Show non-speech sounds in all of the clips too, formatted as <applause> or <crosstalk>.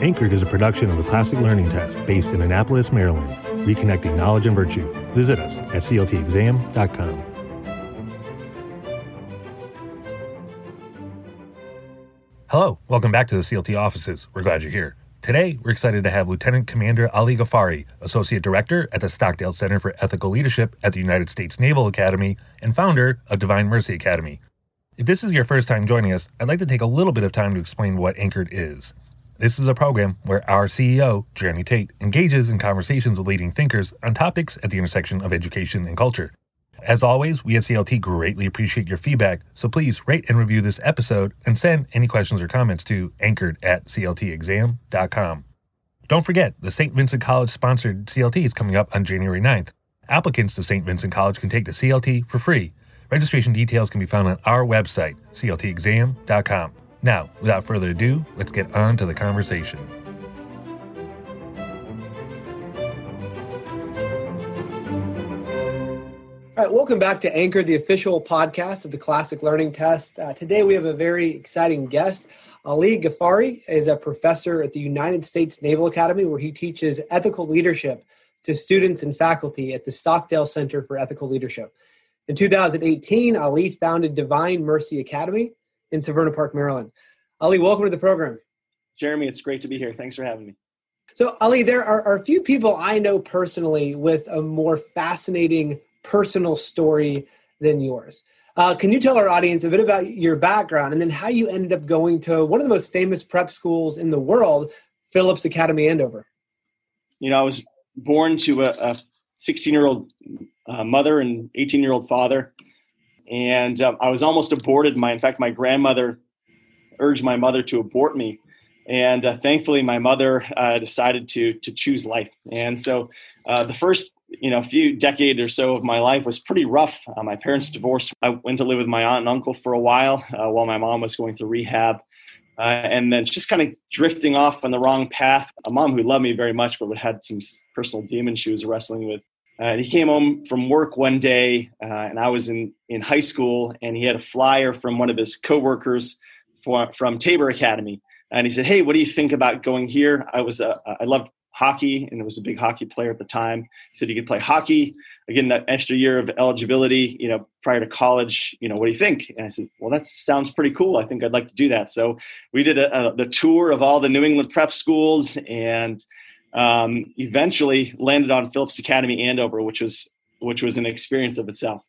Anchored is a production of the Classic Learning Test based in Annapolis, Maryland, reconnecting knowledge and virtue. Visit us at cltexam.com. Hello, welcome back to the CLT offices. We're glad you're here. Today, we're excited to have Lieutenant Commander Ali Ghaffari, Associate Director at the Stockdale Center for Ethical Leadership at the United States Naval Academy and founder of Divine Mercy Academy. If this is your first time joining us, I'd like to take a little bit of time to explain what Anchored is. This is a program where our CEO, Jeremy Tate, engages in conversations with leading thinkers on topics at the intersection of education and culture. As always, we at CLT greatly appreciate your feedback, so please rate and review this episode and send any questions or comments to anchored at cltexam.com. Don't forget, the St. Vincent College sponsored CLT is coming up on January 9th. Applicants to St. Vincent College can take the CLT for free. Registration details can be found on our website, cltexam.com. Now, without further ado, let's get on to the conversation. All right, welcome back to Anchor, the official podcast of the Classic Learning Test. Uh, today we have a very exciting guest. Ali Ghaffari is a professor at the United States Naval Academy where he teaches ethical leadership to students and faculty at the Stockdale Center for Ethical Leadership. In 2018, Ali founded Divine Mercy Academy in Severna Park, Maryland. Ali, welcome to the program. Jeremy, it's great to be here. Thanks for having me. So, Ali, there are, are a few people I know personally with a more fascinating personal story than yours. Uh, can you tell our audience a bit about your background and then how you ended up going to one of the most famous prep schools in the world, Phillips Academy Andover? You know, I was born to a 16 year old uh, mother and 18 year old father. And um, I was almost aborted. My, in fact, my grandmother urged my mother to abort me. And uh, thankfully, my mother uh, decided to to choose life. And so, uh, the first you know, few decade or so of my life was pretty rough. Uh, my parents divorced. I went to live with my aunt and uncle for a while uh, while my mom was going through rehab. Uh, and then just kind of drifting off on the wrong path. A mom who loved me very much, but had some personal demons she was wrestling with. Uh, he came home from work one day, uh, and I was in, in high school, and he had a flyer from one of his coworkers for, from Tabor Academy. And he said, "Hey, what do you think about going here?" I was uh, I loved hockey and was a big hockey player at the time. He said he could play hockey. Again, that extra year of eligibility, you know, prior to college, you know, what do you think? And I said, well, that sounds pretty cool. I think I'd like to do that. So we did a, a, the tour of all the New England prep schools and um, eventually landed on Phillips Academy Andover, which was which was an experience of itself.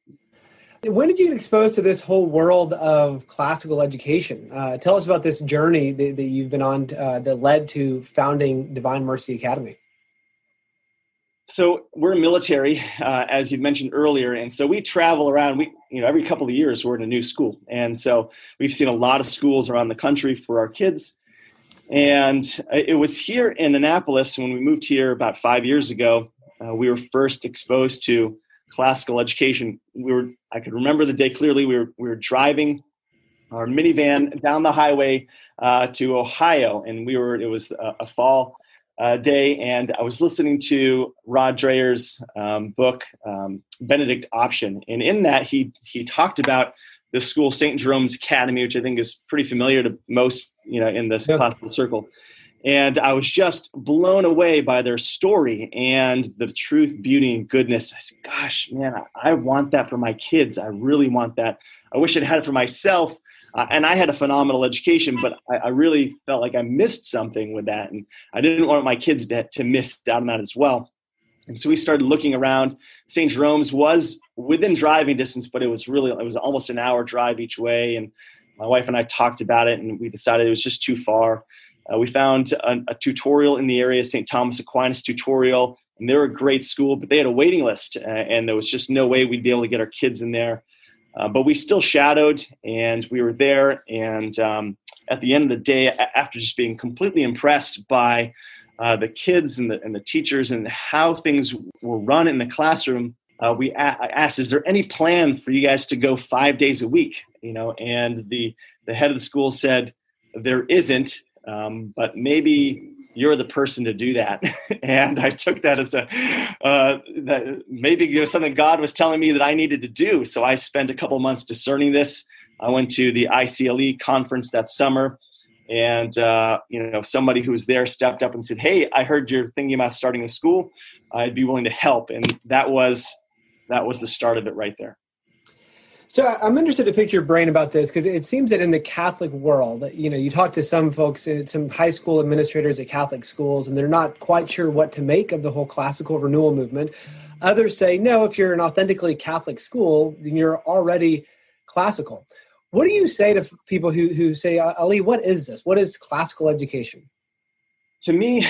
When did you get exposed to this whole world of classical education? Uh, tell us about this journey that, that you've been on uh, that led to founding Divine Mercy Academy. So we're military, uh, as you mentioned earlier, and so we travel around. We, you know, every couple of years we're in a new school, and so we've seen a lot of schools around the country for our kids. And it was here in Annapolis when we moved here about five years ago. Uh, we were first exposed to classical education. We were I could remember the day clearly. We were we were driving our minivan down the highway uh, to Ohio, and we were it was a, a fall uh, day, and I was listening to Rod Dreher's um, book um, Benedict Option, and in that he he talked about the school St. Jerome's Academy, which I think is pretty familiar to most you know in this yeah. classical circle and I was just blown away by their story and the truth, beauty, and goodness. I said, "Gosh, man, I, I want that for my kids. I really want that. I wish I'd had it for myself." Uh, and I had a phenomenal education, but I, I, really felt like I missed something with that, and I didn't want my kids to, to miss out on that as well. And so we started looking around. St. Jerome's was within driving distance, but it was really it was almost an hour drive each way. And my wife and I talked about it, and we decided it was just too far. Uh, we found a, a, tutorial in the area, St. Thomas Aquinas tutorial, and they were a great school, but they had a waiting list, uh, and there was just no way we'd be able to get our kids in there. Uh, but we still shadowed, and we were there. And um, at the end of the day, after just being completely impressed by uh, the kids and the, and the teachers and how things were run in the classroom, uh, we asked, "Is there any plan for you guys to go five days a week?" You know, and the the head of the school said, "There isn't." um, but maybe you're the person to do that. <laughs> and I took that as a uh, that maybe something God was telling me that I needed to do. So I spent a couple months discerning this. I went to the ICLE conference that summer, and uh, you know somebody who was there stepped up and said, "Hey, I heard you're thinking about starting a school. I'd be willing to help." And that was that was the start of it right there. So I'm interested to pick your brain about this because it seems that in the Catholic world, you know, you talk to some folks, uh, some high school administrators at Catholic schools, and they're not quite sure what to make of the whole classical renewal movement. Others say, no, if you're an authentically Catholic school, then you're already classical. What do you say to people who, who say, Ali, what is this? What is classical education? To me,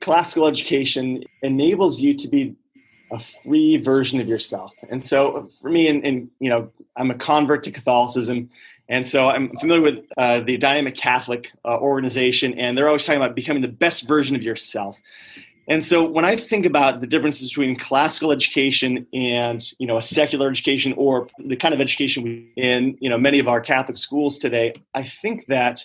classical education enables you to be a free version of yourself. And so for me, and, and you know, I'm a convert to Catholicism. And so I'm familiar with uh, the Dynamic Catholic uh, organization, and they're always talking about becoming the best version of yourself. And so when I think about the differences between classical education and you know a secular education or the kind of education we in you know many of our Catholic schools today, I think that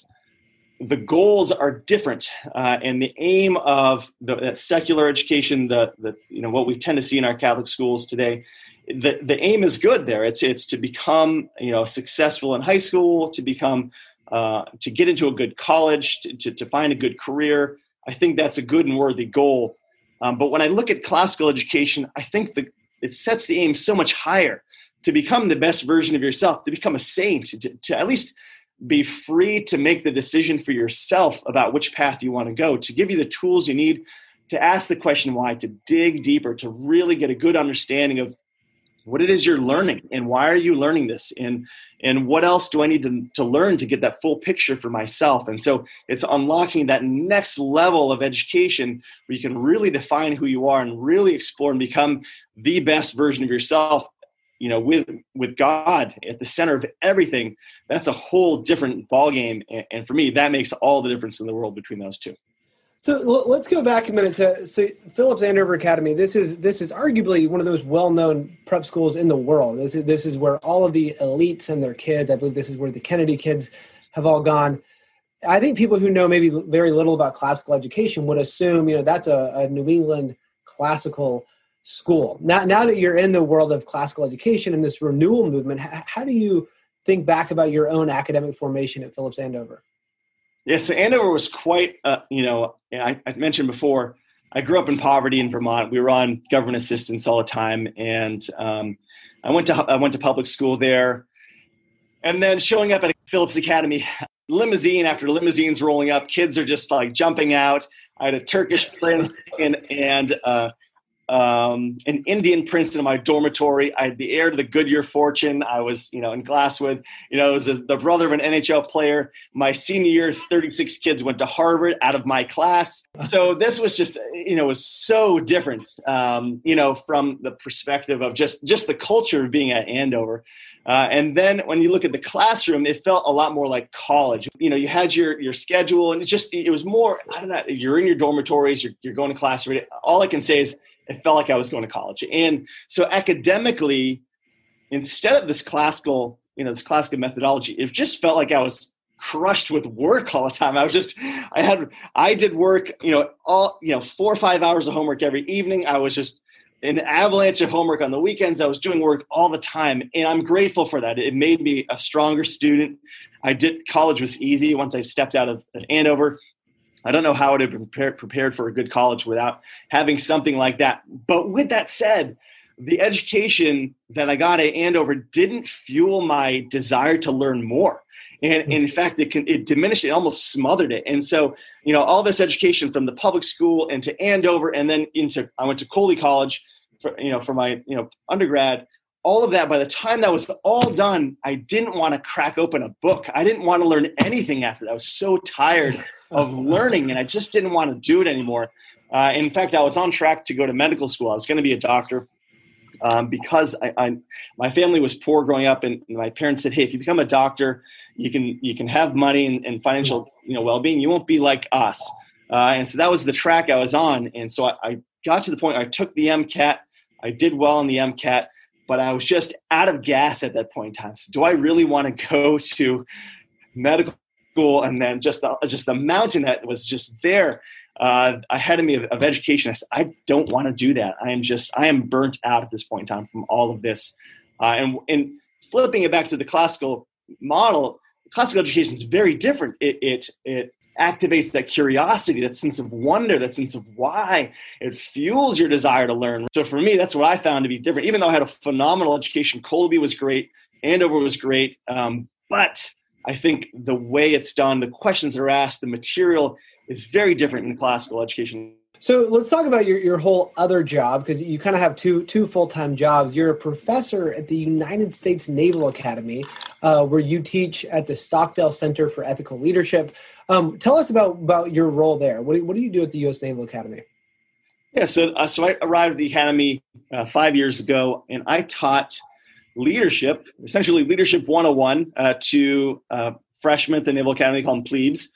the goals are different, uh, and the aim of the, that secular education, the, the you know what we tend to see in our Catholic schools today, the the aim is good there. It's it's to become you know successful in high school, to become uh, to get into a good college, to, to, to find a good career. I think that's a good and worthy goal. Um, but when I look at classical education, I think the, it sets the aim so much higher to become the best version of yourself, to become a saint, to, to at least be free to make the decision for yourself about which path you want to go, to give you the tools you need to ask the question why, to dig deeper, to really get a good understanding of what it is you're learning and why are you learning this and and what else do i need to, to learn to get that full picture for myself? And so it's unlocking that next level of education where you can really define who you are and really explore and become the best version of yourself you know with with god at the center of everything. That's a whole different ballgame and, and for me that makes all the difference in the world between those two so let's go back a minute to so Phillips Andover Academy. This is this is arguably one of those well-known prep schools in the world. This is this is where all of the elites and their kids. I believe this is where the Kennedy kids have all gone. I think people who know maybe very little about classical education would assume you know that's a, a New England classical school. Now, now that you're in the world of classical education and this renewal movement, how, how do you think back about your own academic formation at Phillips Andover? Yeah, so Andover was quite, uh, you know, I, I, mentioned before, I grew up in poverty in Vermont. We were on government assistance all the time, and um, I went to I went to public school there, and then showing up at Phillips Academy, limousine after limousines rolling up, kids are just like jumping out. I had a Turkish prince and and uh, um, an Indian prince in my dormitory. I had the heir to the Goodyear fortune. I was, you know, in Glasswood. You know, was the brother of an NHL player. My senior year, 36 kids went to Harvard out of my class. So <laughs> this was just, you know, was so different, um, you know, from the perspective of just just the culture of being at Andover. Uh, and then when you look at the classroom, it felt a lot more like college. You know, you had your your schedule, and it just it was more. I don't know. You're in your dormitories. You're, you're going to class. All I can say is it felt like I was going to college. And so academically, instead of this classical, you know, this classical methodology, it just felt like I was crushed with work all the time. I was just, I had, I did work, you know, all, you know, four or five hours of homework every evening. I was just an avalanche of homework on the weekends. I was doing work all the time. And I'm grateful for that. It made me a stronger student. I did, college was easy once I stepped out of Andover. I don't know how I would have prepared, prepared for a good college without having something like that. But with that said, the education that I got at Andover didn't fuel my desire to learn more. And, in mm-hmm. fact, it, can, it diminished it, almost smothered it. And so, you know, all this education from the public school into Andover and then into, I went to Colby College, for, you know, for my, you know, undergrad all of that by the time that was all done i didn't want to crack open a book i didn't want to learn anything after that i was so tired of learning and i just didn't want to do it anymore. Uh, in fact i was on track to go to medical school. I was going to be a doctor um, because I, I, my family was poor growing up and my parents said hey if you become a doctor you can you can have money and, and financial you know well-being. You won't be like us. Uh, and so that was the track i was on and so I, I got to the point i took the mcat i did well on the mcat but I was just out of gas at that point in time. So do I really want to go <laughs> to medical school and then just the, just the mountain that was just there uh, ahead of me of, of education? I said, I don't want to do that. I am just, I am burnt out at this point in time from all of this. Uh, and, and flipping it back to the classical model, classical education is very different. It, it, it activates that curiosity, that sense of wonder, that sense of why. It fuels your desire to learn. So for me, that's what I found to be different. Even though I had a phenomenal education, Colby was great, Andover was great, um, but I think the way it's done, the questions that are asked, the material is very different in classical education. So let's talk about your, your whole other job because you kind of have two two full time jobs. You're a professor at the United States Naval Academy, uh, where you teach at the Stockdale Center for Ethical Leadership. Um, tell us about about your role there. What do, what do you do at the U.S. Naval Academy? Yeah, so uh, so I arrived at the academy uh, five years ago, and I taught leadership, essentially leadership 101 uh, to uh, freshmen at the Naval Academy called plebes.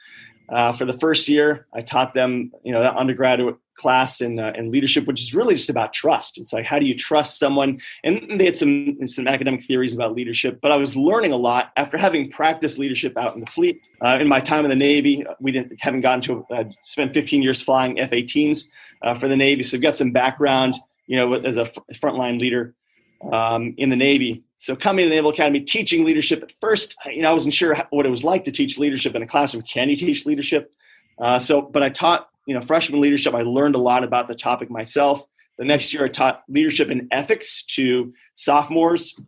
Uh, for the first year, I taught them, you know, that undergraduate class in, uh, in leadership, which is really just about trust. It's like, how do you trust someone? And they had some, some academic theories about leadership, but I was learning a lot after having practiced leadership out in the fleet. Uh, in my time in the Navy, we didn't, haven't gotten to uh, spend 15 years flying F-18s uh, for the Navy. So I've got some background, you know, as a frontline leader um, in the Navy. So coming to the Naval Academy, teaching leadership at first, you know, I wasn't sure what it was like to teach leadership in a classroom. Can you teach leadership? Uh, so, but I taught, you know, freshman leadership. I learned a lot about the topic myself. The next year, I taught leadership and ethics to sophomores,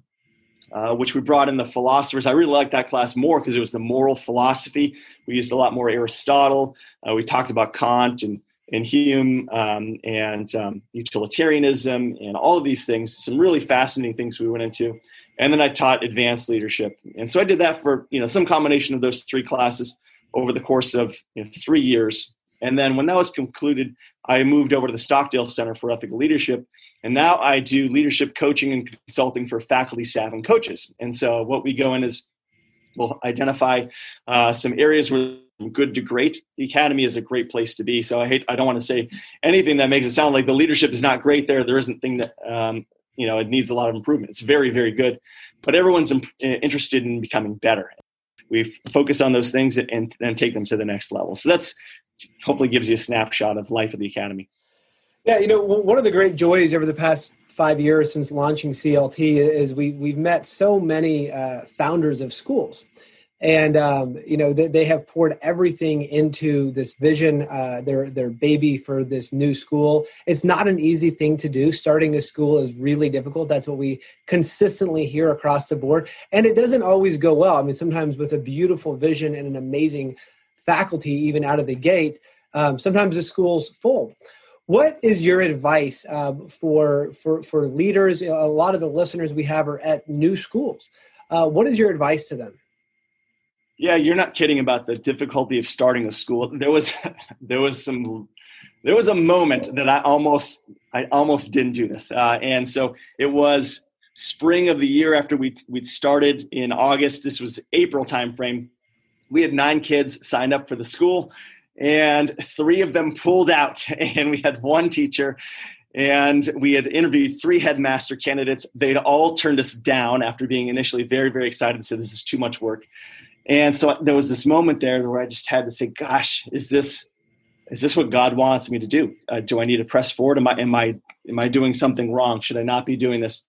uh, which we brought in the philosophers. I really liked that class more because it was the moral philosophy. We used a lot more Aristotle. Uh, we talked about Kant and and Hume um, and um, utilitarianism and all of these things. Some really fascinating things we went into. And then I taught advanced leadership. And so I did that for you know some combination of those three classes over the course of you know, three years. And then when that was concluded, I moved over to the Stockdale Center for Ethical Leadership. And now I do leadership coaching and consulting for faculty, staff, and coaches. And so what we go in is we'll identify uh, some areas where good to great. The academy is a great place to be. So I hate, I don't want to say anything that makes it sound like the leadership is not great there. There isn't thing that, um, you know, it needs a lot of improvement. It's very, very good, but everyone's imp- interested in becoming better. We focus on those things and then take them to the next level. So that's hopefully gives you a snapshot of life at the academy. Yeah, you know, one of the great joys over the past five years since launching CLT is we we've met so many uh, founders of schools and um, you know they, they, have poured everything into this vision uh, their their baby for this new school. It's not an easy thing to do. Starting a school is really difficult. That's what we consistently hear across the board. And it doesn't always go well. I mean sometimes with a beautiful vision and an amazing faculty even out of the gate um, sometimes the school's full. What is your advice um, for for for leaders? A lot of the listeners we have are at new schools. Uh, what is your advice to them yeah, you're not kidding about the difficulty of starting a school. <laughs> There was there was some there was a moment that I almost I almost didn't do this, uh, and so it was spring of the year after we we'd started in August. This was April timeframe. We had nine kids signed up for the school, and three of them pulled out, <laughs> and we had one teacher. And we had interviewed three headmaster candidates. They'd all turned us down after being initially very, very excited and said, This is too much work. And so there was this moment there where I just had to say, "Gosh, is this is this what God wants me to do? Uh, do I need to press forward? Am I am I am I doing something wrong? Should I not be doing this?"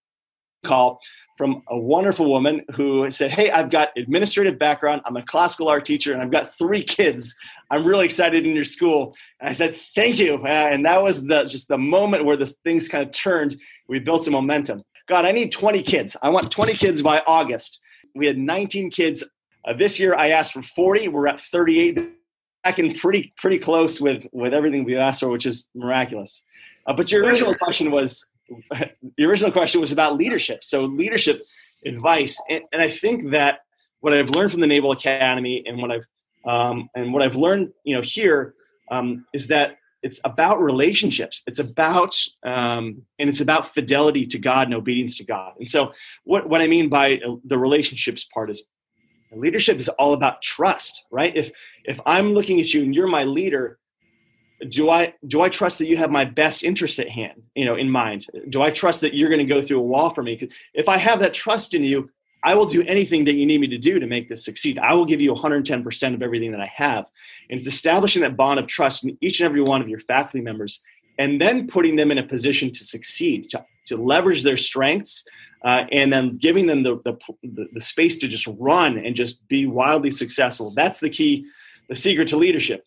Call from a wonderful woman who said, "Hey, I've got administrative background. I'm a classical art teacher, and I've got three kids. I'm really excited in your school." And I said, "Thank you." Uh, and that was the just the moment where the things kind of turned. We built some momentum. God, I need 20 kids. I want 20 kids by August. We had 19 kids uh, this year I asked for 40. We're at 38. Back in pretty pretty close with with everything we asked for, which is miraculous. Uh, but your original question was <laughs> the original question was about leadership. So leadership advice, and, and I think that what I've learned from the Naval Academy and what I've um, and what I've learned, you know, here um, is that it's about relationships. It's about um, and it's about fidelity to God and obedience to God. And so, what what I mean by the relationships part is leadership is all about trust, right? If if I'm looking at you and you're my leader, do I do I trust that you have my best interest at hand, you know, in mind? Do I trust that you're going to go through a wall for me? Because if I have that trust in you, I will do anything that you need me to do to make this succeed. I will give you 110% of everything that I have. And it's establishing that bond of trust in each and every one of your faculty members and then putting them in a position to succeed, to, to leverage their strengths uh, and then giving them the, the, the space to just run and just be wildly successful. That's the key, the secret to leadership.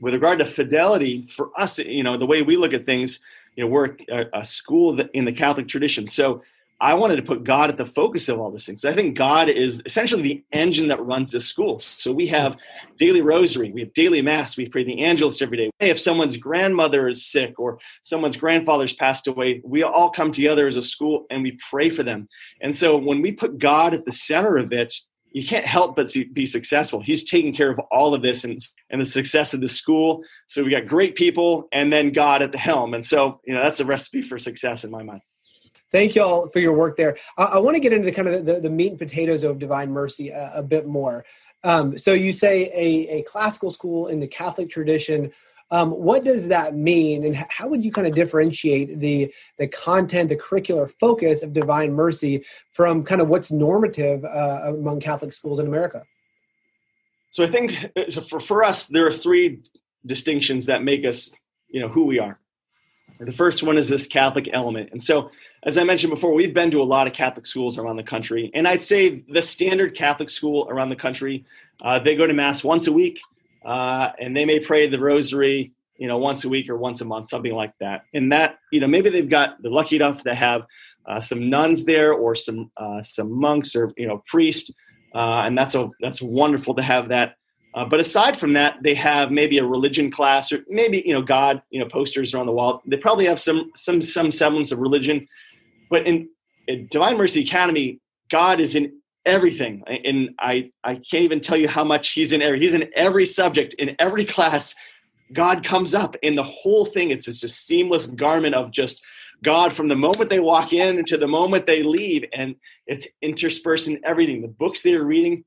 With regard to fidelity, for us, you know, the way we look at things, you know, we're a, a school in the Catholic tradition. So I wanted to put God at the focus of all these things. I think God is essentially the engine that runs the school. So we have daily rosary, we have daily mass, we pray the Angelus every day. If someone's grandmother is sick or someone's grandfather's passed away, we all come together as a school and we pray for them. And so when we put God at the center of it, you can't help but be successful. He's taking care of all of this and, and the success of the school. So we got great people and then God at the helm. And so, you know, that's a recipe for success in my mind. Thank you all for your work there. I, I want to get into the kind of the, the, meat and potatoes of Divine Mercy a, a bit more. Um, so you say a, a classical school in the Catholic tradition. Um, what does that mean, and how would you kind of differentiate the the content, the curricular focus of Divine Mercy from kind of what's normative uh, among Catholic schools in America? So I think so for, for us, there are three distinctions that make us, you know, who we are. The first one is this Catholic element, and so as I mentioned before, we've been to a lot of Catholic schools around the country, and I'd say the standard Catholic school around the country, uh, they go to mass once a week, uh, and they may pray the Rosary, you know, once a week or once a month, something like that. And that, you know, maybe they've got they're lucky enough to have uh, some nuns there or some uh, some monks or you know priests, uh, and that's a that's wonderful to have that. Uh, but aside from that, they have maybe a religion class or maybe you know God, you know, posters around the wall. They probably have some some some semblance of religion but in, in Divine Mercy Academy, God is in everything, and I I can't even tell you how much He's in every He's in every subject in every class. God comes up in the whole thing. It's just a seamless garment of just God from the moment they walk in to the moment they leave, and it's interspersed in everything. The books they're reading,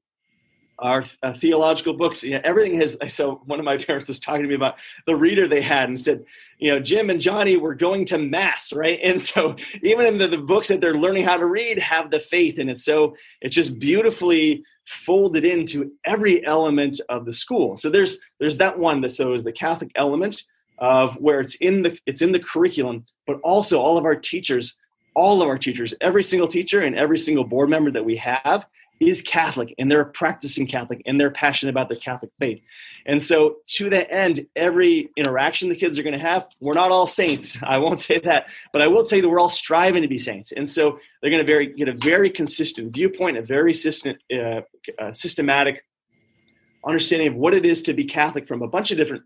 our uh, theological books. You know, everything has. <laughs> So one of my parents was talking to me about the reader they had and said, you know, Jim and Johnny were going to mass, right? And so <laughs> even in the, the books that they're learning how to read have the faith in it. So it's just beautifully folded into every element of the school. So there's there's that one that so is the Catholic element of where it's in the it's in the curriculum, but also all of our teachers, all of our teachers, every single teacher and every single board member that we have is Catholic and they're a practicing Catholic and they're passionate about their Catholic faith. And so, to that end, every interaction the kids are going to have, we're not all saints. <laughs> I won't say that, but I will say that we're all striving to be saints. And so, they're going to very, get a very consistent viewpoint, a very system, uh, uh, systematic understanding of what it is to be Catholic from a bunch of different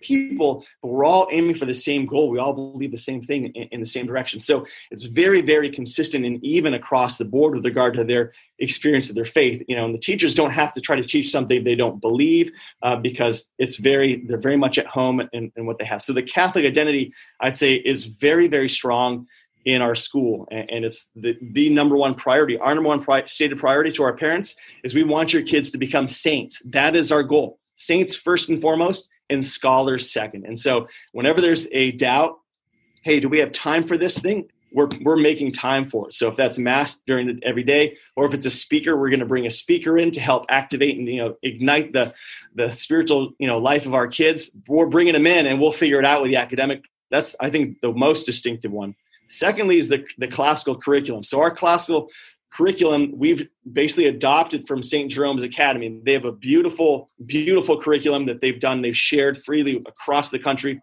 people, but we're all aiming for the same goal. We all believe the same thing in, in, the same direction. So it's very, very consistent and even across the board with regard to their experience of their faith. You know, and the teachers don't have to try to teach something they don't believe uh, because it's very, they're very much at home in, in what they have. So the Catholic identity, I'd say, is very, very strong in our school and it's the, the number one priority our number one pri- stated priority to our parents is we want your kids to become saints that is our goal saints first and foremost and scholars second. And so whenever there's a doubt, hey, do we have time for this thing? We're, we're making time for it. So if that's mass during the every day, or if it's a speaker, we're going to bring a speaker in to help activate and you know ignite the the spiritual you know life of our kids. We're bringing them in, and we'll figure it out with the academic. That's I think the most distinctive one. Secondly, is the the classical curriculum. So our classical curriculum we've basically adopted from St. Jerome's Academy. They have a beautiful, beautiful curriculum that they've done, they've shared freely across the country.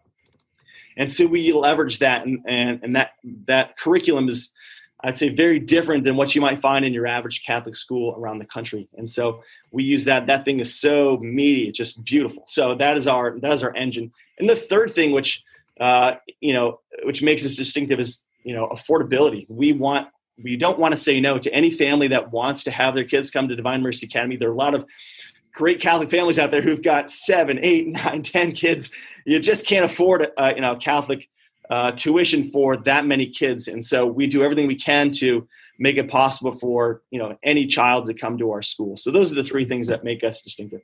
And so we leverage that and, and, and that that curriculum is I'd say very different than what you might find in your average Catholic school around the country. And so we use that. That thing is so meaty, it's just beautiful. So that is our that is our engine. And the third thing, which uh, you know, which makes us distinctive, is you know affordability. We want we don't want to say no to any family that wants to have their kids come to Divine Mercy Academy. There are a lot of great Catholic families out there who've got seven, eight, <laughs> nine, ten kids. You just can't afford, uh, you know, Catholic uh, tuition for that many kids, and so we do everything we can to make it possible for you know any child to come to our school. So those are the three things that make us distinctive.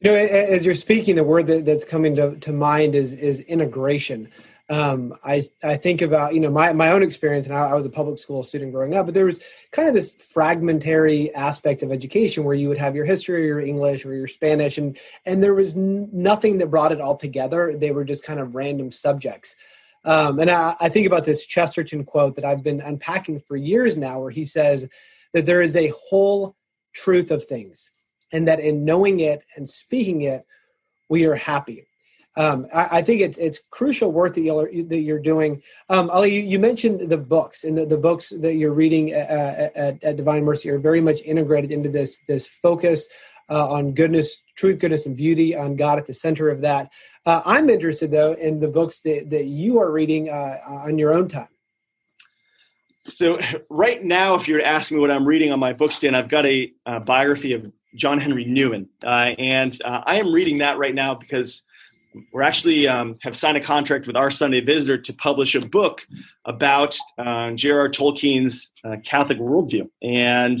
You know, as you're speaking, the word that, that's coming to, to mind is is integration um, I I think about you know my my own experience, and I, I, was a public school student growing up, but there was kind of this fragmentary aspect of education where you would have your history, or your English, or your Spanish, and and there was n- nothing that brought it all together. They were just kind of random subjects. Um, and I, I think about this Chesterton quote that I've been unpacking for years now, where he says that there is a whole truth of things, and that in knowing it and speaking it, we are happy. Um, I, I, think it's it's crucial work that you're that you're doing. Um, Ali, you, you, mentioned the books and the, the books that you're reading at, at, at, Divine Mercy are very much integrated into this this focus uh, on goodness, truth, goodness, and beauty, on God at the center of that. Uh, I'm interested though in the books that that you are reading uh, on your own time. So right now, if you were to ask me what I'm reading on my bookstand, I've got a, biography of John Henry Newman, uh, and uh, I am reading that right now because we're actually um, have signed a contract with our Sunday Visitor to publish a book about uh, J.R.R. Tolkien's uh, Catholic worldview and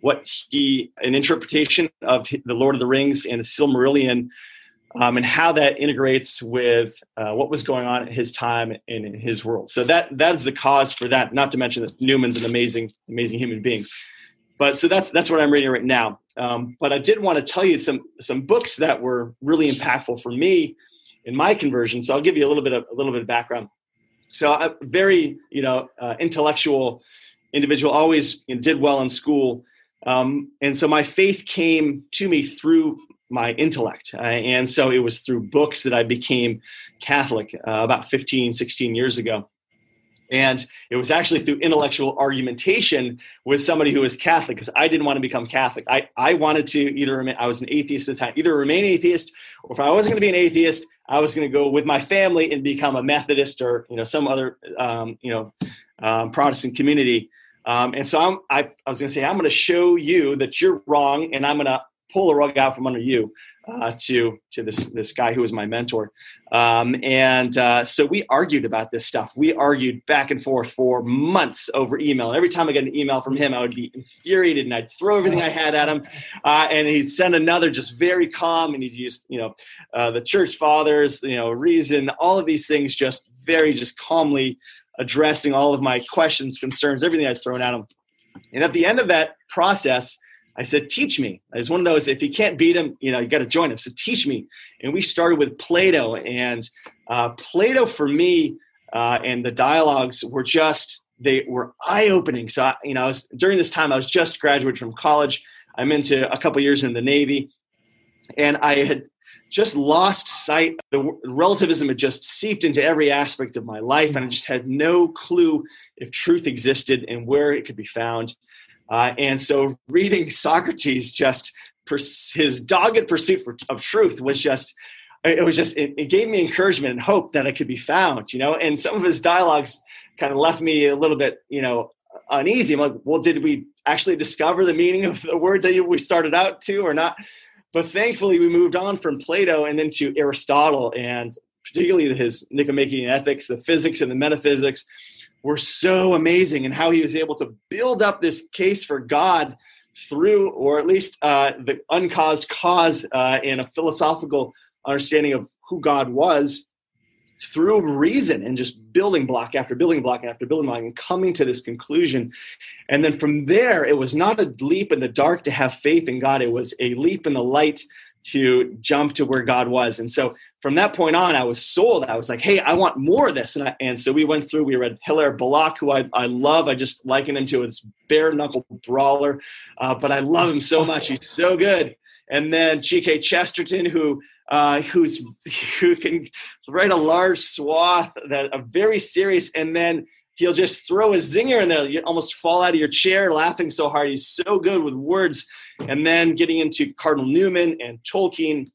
what he an interpretation of the Lord of the Rings and the Silmarillion, um, and how that integrates with uh, what was going on at his time and in his world. So that that is the cause for that. Not to mention that Newman's an amazing amazing human being. But so that's that's what I'm reading right now. Um, but I did want to tell you some some books that were really impactful for me in my conversion. So I'll give you a little bit of a little bit of background. So I'm very, you know, uh, intellectual individual. Always you know, did well in school, um, and so my faith came to me through my intellect. Uh, and so it was through books that I became Catholic uh, about 15, 16 years ago. And it was actually through intellectual argumentation with somebody who was Catholic because I didn't want to become Catholic. I, I wanted to either remain, I was an atheist at the time, either remain atheist or if I wasn't going to be an atheist, I was going to go with my family and become a Methodist or, you know, some other, um, you know, um, Protestant community. Um, and so I'm, I, I was going to say, I'm going to show you that you're wrong and I'm going to pull the rug out from under you uh, to to this this guy who was my mentor, um, and uh, so we argued about this stuff. We argued back and forth for months over email. And Every time I get an email from him, I would be infuriated and I'd throw everything I had at him, uh, and he'd send another just very calm, and he'd use you know uh, the church fathers, you know reason, all of these things, just very just calmly addressing all of my questions, concerns, everything I'd thrown at him. And at the end of that process, I said, teach me. It's one of those, if you can't beat him, you know, you got to join him. So teach me. And we started with Plato. And uh, Plato, for me, uh, and the dialogues were just, they were eye opening. So, I, you know, I was, during this time, I was just graduated from college. I'm into a couple years in the Navy. And I had just lost sight. The relativism had just seeped into every aspect of my life. And I just had no clue if truth existed and where it could be found. Uh, and so reading Socrates, just pers- his dogged pursuit for, of truth was just, it was just, it, it, gave me encouragement and hope that it could be found, you know, and some of his dialogues kind of left me a little bit, you know, uneasy. I'm like, well, did we actually discover the meaning of the word that we started out to or not? But thankfully, we moved on from Plato and then to Aristotle and particularly his Nicomachean ethics, the physics and the metaphysics were so amazing and how he was able to build up this case for God through, or at least uh, the uncaused cause uh, in a philosophical understanding of who God was through reason and just building block after building block after building block and coming to this conclusion. And then from there, it was not a leap in the dark to have faith in God, it was a leap in the light to jump to where God was. And so from that point on, I was sold. I was like, hey, I want more of this. And, I, and so we went through, we read Hilaire Belloc, who I, I love. I just liken him to this bare knuckle brawler, uh, but I love him so much. He's so good. And then G.K. Chesterton, who uh, who's <laughs> who can write a large swath that are very serious, and then he'll just throw a zinger in there. You almost fall out of your chair laughing so hard. He's so good with words. And then getting into Cardinal Newman and Tolkien,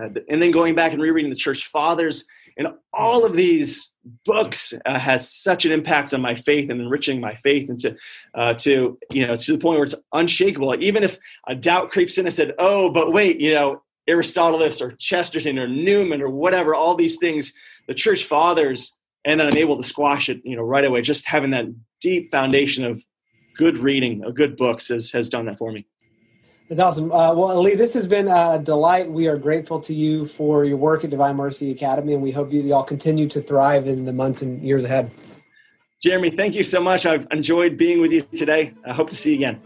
uh, and then going back and rereading the Church Fathers. And all of these books uh, had such an impact on my faith and enriching my faith into uh, to you know to the point where it's unshakable. Even if a doubt creeps in, I said, "Oh, but wait, you know, Aristotle or Chesterton or Newman or whatever, all these things, the Church Fathers and then I'm able to squash it, you know, right away. Just having that deep foundation of good reading, of good books, has has done that for me. That's awesome. Uh, well, Ali, this has been a delight. We are grateful to you for your work at Divine Mercy Academy, and we hope you all continue to thrive in the months and years ahead. Jeremy, thank you so much. I've enjoyed being with you today. I hope to see you again.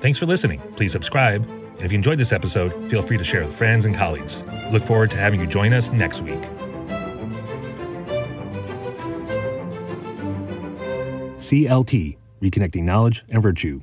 Thanks for listening. Please subscribe. And if you enjoyed this episode, feel free to share with friends and colleagues. Look forward to having you join us next week. CLT, Reconnecting Knowledge and Virtue.